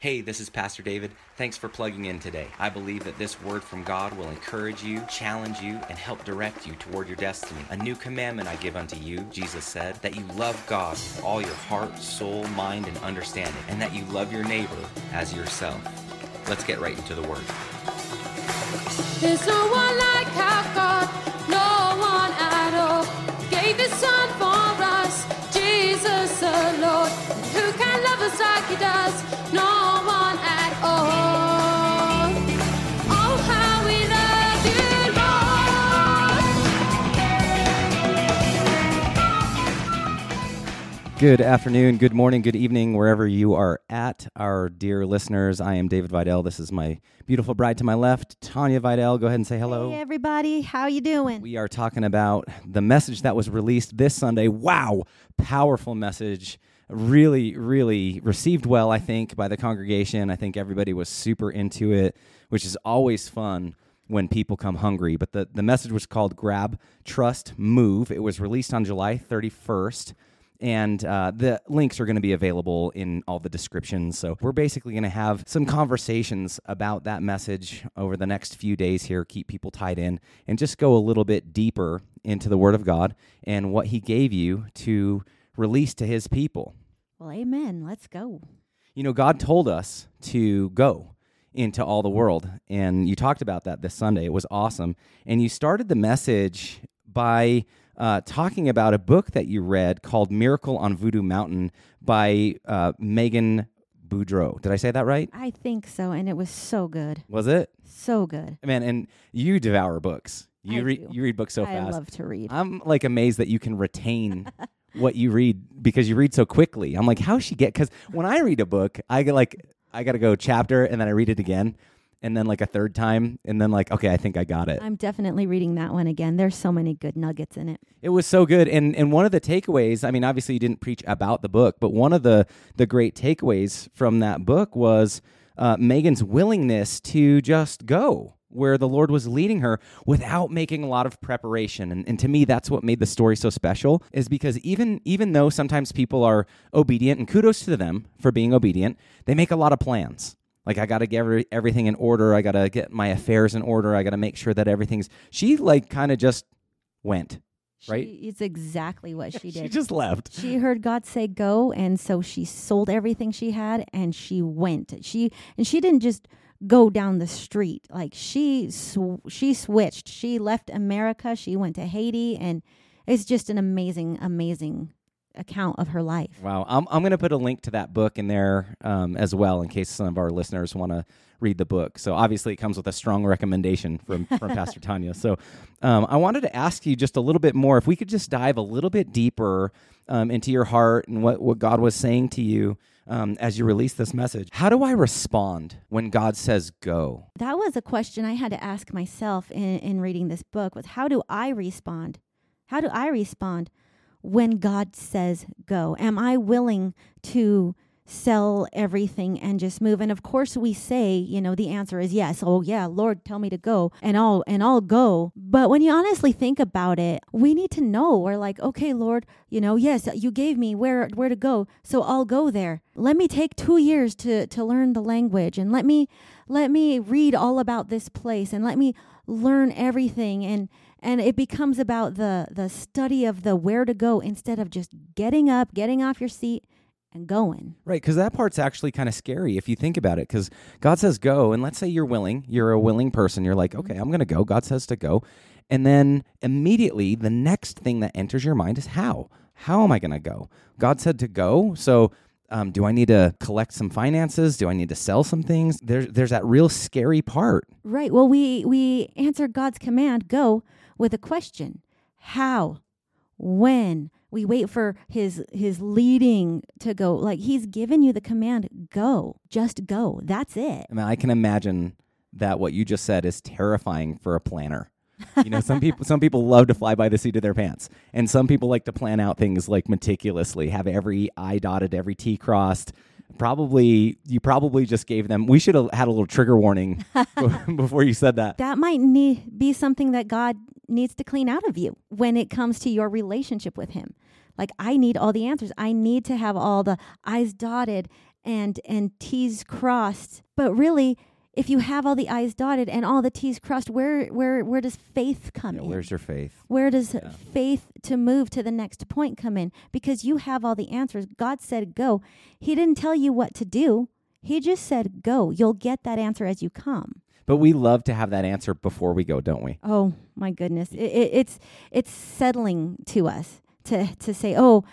Hey, this is Pastor David. Thanks for plugging in today. I believe that this word from God will encourage you, challenge you, and help direct you toward your destiny. A new commandment I give unto you, Jesus said, that you love God with all your heart, soul, mind, and understanding, and that you love your neighbor as yourself. Let's get right into the word. Good afternoon, good morning, good evening, wherever you are at, our dear listeners. I am David Vidal. This is my beautiful bride to my left, Tanya Vidal. Go ahead and say hello. Hey everybody, how you doing? We are talking about the message that was released this Sunday. Wow, powerful message. Really, really received well, I think, by the congregation. I think everybody was super into it, which is always fun when people come hungry. But the, the message was called Grab, Trust, Move. It was released on July 31st. And uh, the links are going to be available in all the descriptions. So, we're basically going to have some conversations about that message over the next few days here, keep people tied in, and just go a little bit deeper into the Word of God and what He gave you to release to His people. well, amen. Let's go. You know, God told us to go into all the world. And you talked about that this Sunday. It was awesome. And you started the message by uh, talking about a book that you read called Miracle on Voodoo Mountain by uh, Megan Boudreaux. Did I say that right? I think so, and it was so good, Was it? so good. Man, and you devour books. You read you read books so I fast. I love to read. I'm like amazed that you can retain what you read because you read so quickly. I'm like, how she get? Because when I read a book, I get like, I got to go chapter and then I read it again, and then like a third time, and then like, okay, I think I got it. I'm definitely reading that one again. There's so many good nuggets in it. It was so good, and and one of the takeaways. I mean, obviously, you didn't preach about the book, but one of the the great takeaways from that book was uh, Megan's willingness to just go where the Lord was leading her without making a lot of preparation. And, and to me, that's what made the story so special. Is because even even though sometimes people are obedient, and kudos to them for being obedient, they make a lot of plans. Like I got to get every, everything in order. I got to get my affairs in order. I got to make sure that everything's. She like kind of just went. Right? It's exactly what she did. She just left. she heard God say go, and so she sold everything she had and she went. She and she didn't just go down the street. Like she sw- she switched. She left America. She went to Haiti, and it's just an amazing, amazing account of her life. Wow. I'm, I'm going to put a link to that book in there um, as well in case some of our listeners want to read the book. So obviously it comes with a strong recommendation from, from Pastor Tanya. So um, I wanted to ask you just a little bit more if we could just dive a little bit deeper um, into your heart and what, what God was saying to you um, as you release this message. How do I respond when God says go? That was a question I had to ask myself in, in reading this book was how do I respond? How do I respond when God says go? Am I willing to sell everything and just move? And of course we say, you know, the answer is yes. Oh yeah, Lord, tell me to go and I'll and I'll go. But when you honestly think about it, we need to know we're like, okay, Lord, you know, yes, you gave me where where to go, so I'll go there. Let me take 2 years to to learn the language and let me let me read all about this place and let me learn everything and and it becomes about the the study of the where to go instead of just getting up getting off your seat and going Right, because that part's actually kind of scary if you think about it. Because God says go, and let's say you're willing, you're a willing person, you're like, okay, I'm going to go. God says to go. And then immediately the next thing that enters your mind is how? How am I going to go? God said to go. So um, do I need to collect some finances? Do I need to sell some things? There's, there's that real scary part. right well we we answer god's command go with a question how when we wait for his his leading to go like he's given you the command go just go that's it I mean, I can imagine that what you just said is terrifying for a planner. You know, some people some people love to fly by the seat of their pants, and some people like to plan out things like meticulously, have every I dotted, every T crossed. Probably, you probably just gave them. We should have had a little trigger warning before you said that. that might need be something that God needs to clean out of you when it comes to your relationship with him. Like I need all the answers. I need to have all the I's dotted and and T's crossed. But really, if you have all the I's dotted and all the T's crossed, where where where does faith come Yeah, in? where's your faith? Where does Yeah. faith to move to the next point come in? Because you have all the answers. God said go. He didn't tell you what to do. He just said go. You'll get that answer as you come. But we love to have that answer before we go, don't we? Oh my goodness, it, it, it's it's settling to us to to say, oh,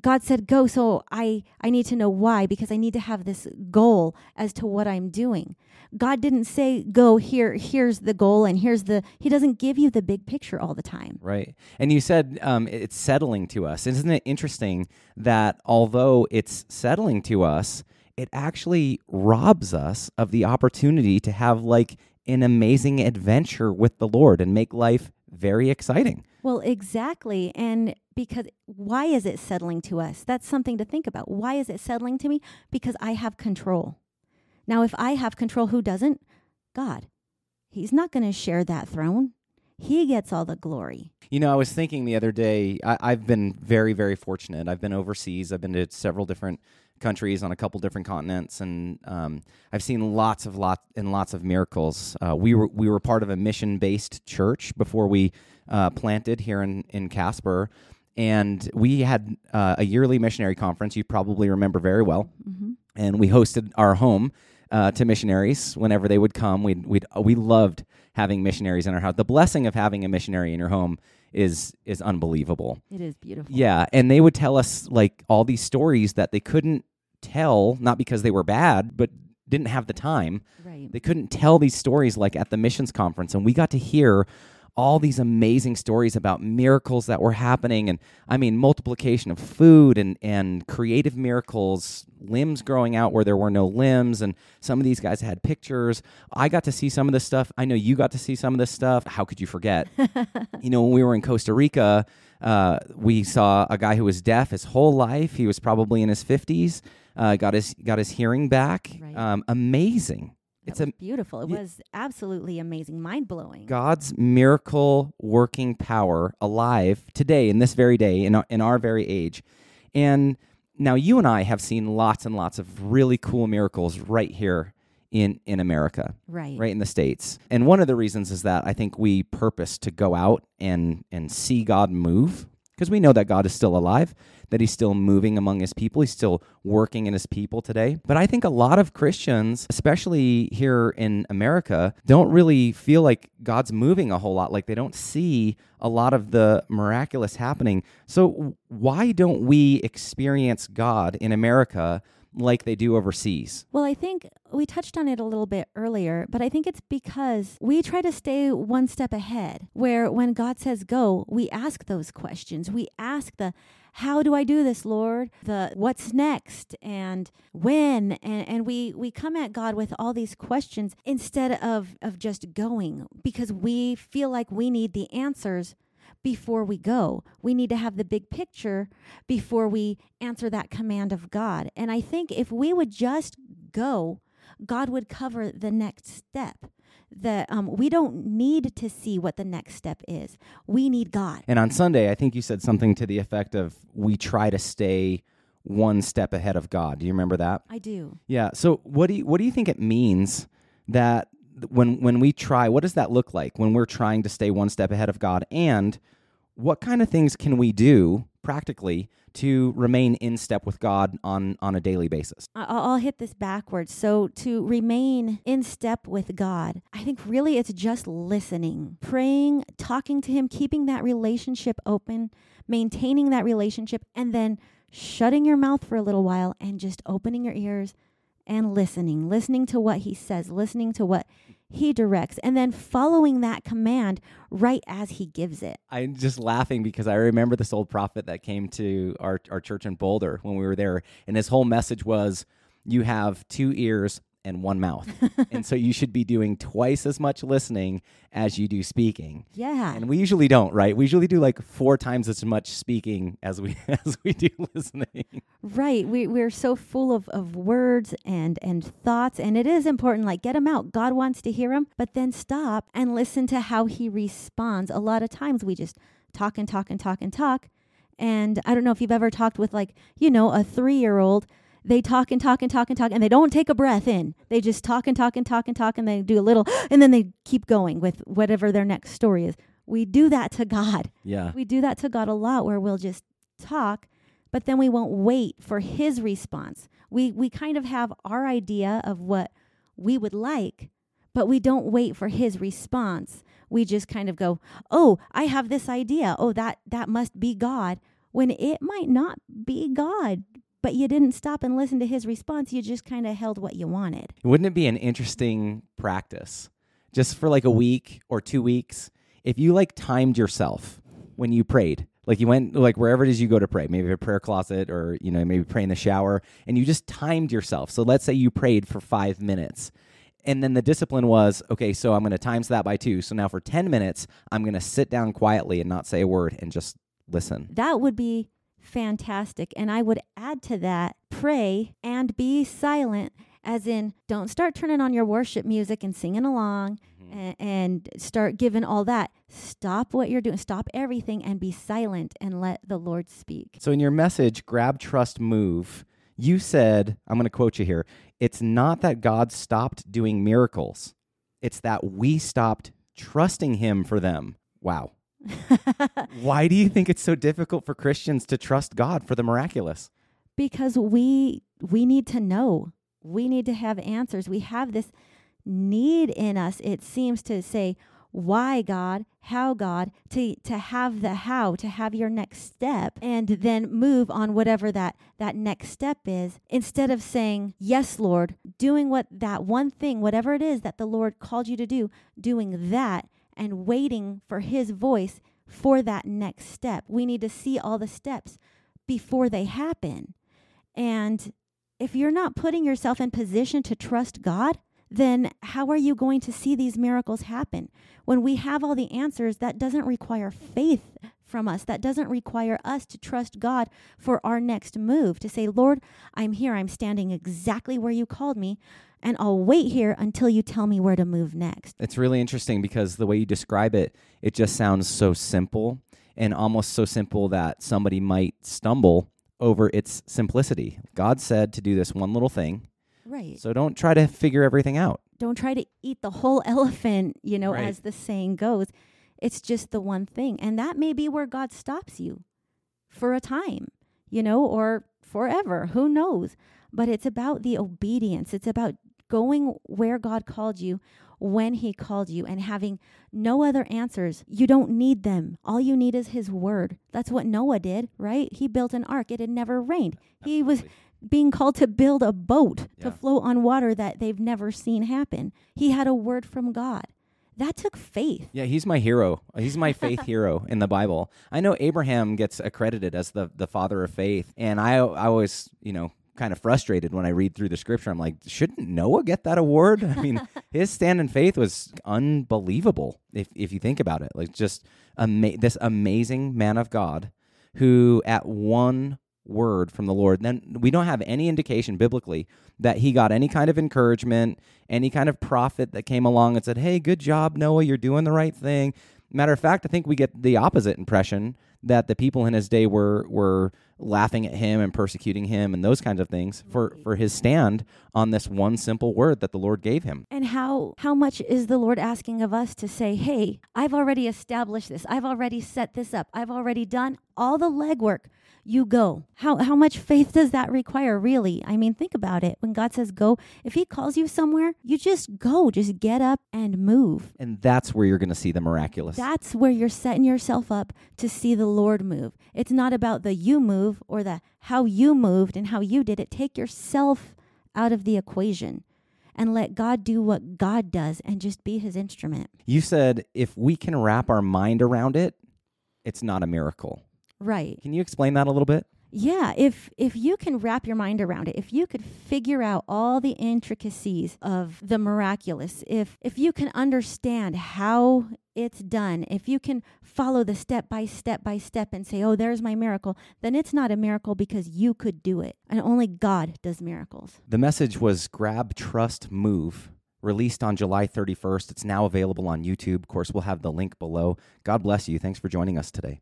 God said go, so I I need to know why because I need to have this goal as to what I'm doing. God didn't say go here. Here's the goal, and here's the. He doesn't give you the big picture all the time. Right. And you said um, it's settling to us. Isn't it interesting that although it's settling to us, it actually robs us of the opportunity to have like an amazing adventure with the Lord and make life very exciting. Well, exactly. And because why is it settling to us? That's something to think about. Why is it settling to me? Because I have control. Now, if I have control, who doesn't? God. He's not going to share that throne. He gets all the glory. You know, I was thinking the other day, I, I've been very, very fortunate. I've been overseas, I've been to several different countries on a couple different continents, and um, I've seen lots of lot and lots of miracles. Uh, we were we were part of a mission based church before we uh, planted here in in Casper, and we had uh, a yearly missionary conference. You probably remember very well, and we hosted our home uh, to missionaries whenever they would come. We we we loved having missionaries in our house. The blessing of having a missionary in your home is is unbelievable. It is beautiful. Yeah, and they would tell us like all these stories that they couldn't tell, not because they were bad, but didn't have the time. Right. They couldn't tell these stories like at the missions conference, and we got to hear all these amazing stories about miracles that were happening and I mean multiplication of food and and creative miracles, limbs growing out where there were no limbs and some of these guys had pictures. I got to see some of this stuff. I know you got to see some of this stuff. How could you forget? you know, when we were in Costa Rica, uh, we saw a guy who was deaf his whole life. He was probably in his 50s. Uh, got his got his hearing back. Right. Um, amazing. That It's a beautiful. It Ye- was absolutely amazing, mind blowing. God's miracle working power alive today in this very day in our, in our very age. And now you and I have seen lots and lots of really cool miracles right here in in America, Right. right in the states. And one of the reasons is that I think we purpose to go out and and see God move because we know that God is still alive, that he's still moving among his people, he's still working in his people today. But I think a lot of Christians, especially here in America, don't really feel like God's moving a whole lot, like they don't see a lot of the miraculous happening. So why don't we experience God in America like they do overseas? Well, I think we touched on it a little bit earlier, but I think it's because we try to stay one step ahead, where when God says go, we ask those questions. We ask the, how do I do this, Lord? The what's next and when and, and we we come at God with all these questions instead of of just going because we feel like we need the answers before we go. We need to have the big picture before we answer that command of God. And I think if we would just go, God would cover the next step. That um, we don't need to see what the next step is. We need God. And on Sunday, I think you said something to the effect of we try to stay one step ahead of God. Do you remember that? I do. Yeah. So what do you what do you think it means that when when we try, what does that look like when we're trying to stay one step ahead of God? And what kind of things can we do practically to remain in step with God on on a daily basis? I'll, I'll hit this backwards. So, to remain in step with God, I think really it's just listening, praying, talking to Him, keeping that relationship open, maintaining that relationship, and then shutting your mouth for a little while and just opening your ears and listening, listening to what He says, listening to what He directs, and then following that command right as He gives it. I'm just laughing because I remember this old prophet that came to our, our church in Boulder when we were there, and his whole message was, "You have two ears and one mouth, and so you should be doing twice as much listening as you do speaking." Yeah. And we usually don't, right? We usually do like four times as much speaking as we as we do listening. Right. We we're so full of, of words and and thoughts and it is important like get them out. God wants to hear them, but then stop and listen to how he responds. A lot of times we just talk and talk and talk and talk. And I don't know if you've ever talked with like, you know, a 3-year-old they talk and talk and talk and talk and they don't take a breath in. They just talk and talk and talk and talk and they do a little and then they keep going with whatever their next story is. We do that to God. Yeah. We do that to God a lot where we'll just talk, but then we won't wait for his response. We we kind of have our idea of what we would like, but we don't wait for his response. We just kind of go, "Oh, I have this idea. Oh, that that must be God." When it might not be God, but you didn't stop and listen to his response. You just kind of held what you wanted. Wouldn't it be an interesting practice just for like a week or two weeks if you like timed yourself when you prayed? Like you went like wherever it is you go to pray, maybe a prayer closet or you know maybe pray in the shower, and you just timed yourself. So let's say you prayed for five minutes, and then the discipline was okay. So I'm going to times that by two. So now for ten minutes, I'm going to sit down quietly and not say a word and just listen. That would be fantastic. And I would add to that pray and be silent, as in, don't start turning on your worship music and singing along mm-hmm. and, and start giving all that. Stop what you're doing, stop everything and be silent and let the Lord speak. So in your message, grab, trust, move, you said, I'm going to quote you here. It's not that God stopped doing miracles. It's that we stopped trusting him for them. Wow. Why do you think it's so difficult for Christians to trust God for the miraculous? because we we need to know. We need to have answers. We have this need in us it seems to say why god? How god? to to have the how to have your next step and then move on whatever that that next step is instead of saying yes lord doing what that one thing whatever it is that the lord called you to do doing that and waiting for his voice for that next step we need to see all the steps before they happen and if you're not putting yourself in position to trust God, then how are you going to see these miracles happen? When we have all the answers, that doesn't require faith from us. That doesn't require us to trust God for our next move, to say, Lord, I'm here. I'm standing exactly where you called me, and I'll wait here until you tell me where to move next. It's really interesting because the way you describe it, it just sounds so simple and almost so simple that somebody might stumble over its simplicity. God said to do this one little thing, Right. so don't try to figure everything out. don't try to eat the whole elephant, you know, Right. as the saying goes. It's just the one thing. And that may be where God stops you for a time, you know, or forever. Who knows? But it's about the obedience. It's about going where God called you when he called you and having no other answers. You don't need them. All you need is his word. That's what Noah did, right? He built an ark. It had never rained. He was being called to build a boat Yeah. to float on water that they've never seen happen. He had a word from God. That took faith. Yeah, he's my hero. He's my faith hero in the Bible. I know Abraham gets accredited as the the father of faith, and I I always you know kind of frustrated when I read through the scripture. I'm like, shouldn't Noah get that award? I mean, his stand in faith was unbelievable if if you think about it. Like just ama- this amazing man of God who at one word from the Lord. Then we don't have any indication biblically that he got any kind of encouragement, any kind of prophet that came along and said, "Hey, good job, Noah, you're doing the right thing." Matter of fact, I think we get the opposite impression that the people in his day were were laughing at him and persecuting him and those kinds of things for for his stand on this one simple word that the Lord gave him. And how how much is the Lord asking of us to say, "Hey, I've already established this. I've already set this up. I've already done all the legwork. You go." How how much faith does that require really? I mean, think about it. When God says go, if he calls you somewhere, you just go. Just get up and move. And that's where you're going to see the miraculous. That's where you're setting yourself up to see the Lord move. It's not about the you move or the how you moved and how you did it. Take yourself out of the equation and let God do what God does and just be his instrument. you said if we can wrap our mind around it, it's not a miracle. Right. Can you explain that a little bit? Yeah, if if you can wrap your mind around it, if you could figure out all the intricacies of the miraculous, if if you can understand how it's done, if you can follow the step by step by step and say, "Oh, there's my miracle," then it's not a miracle because you could do it. And only God does miracles. The message was Grab, Trust, Move, released on July 31st. It's now available on YouTube. Of course, we'll have the link below. God bless you. Thanks for joining us today.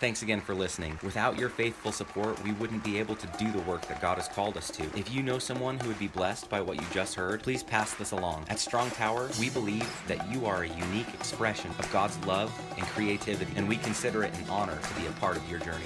Thanks again for listening. Without your faithful support, we wouldn't be able to do the work that God has called us to. If you know someone who would be blessed by what you just heard, please pass this along. At Strong Tower, we believe that you are a unique expression of God's love and creativity, and we consider it an honor to be a part of your journey.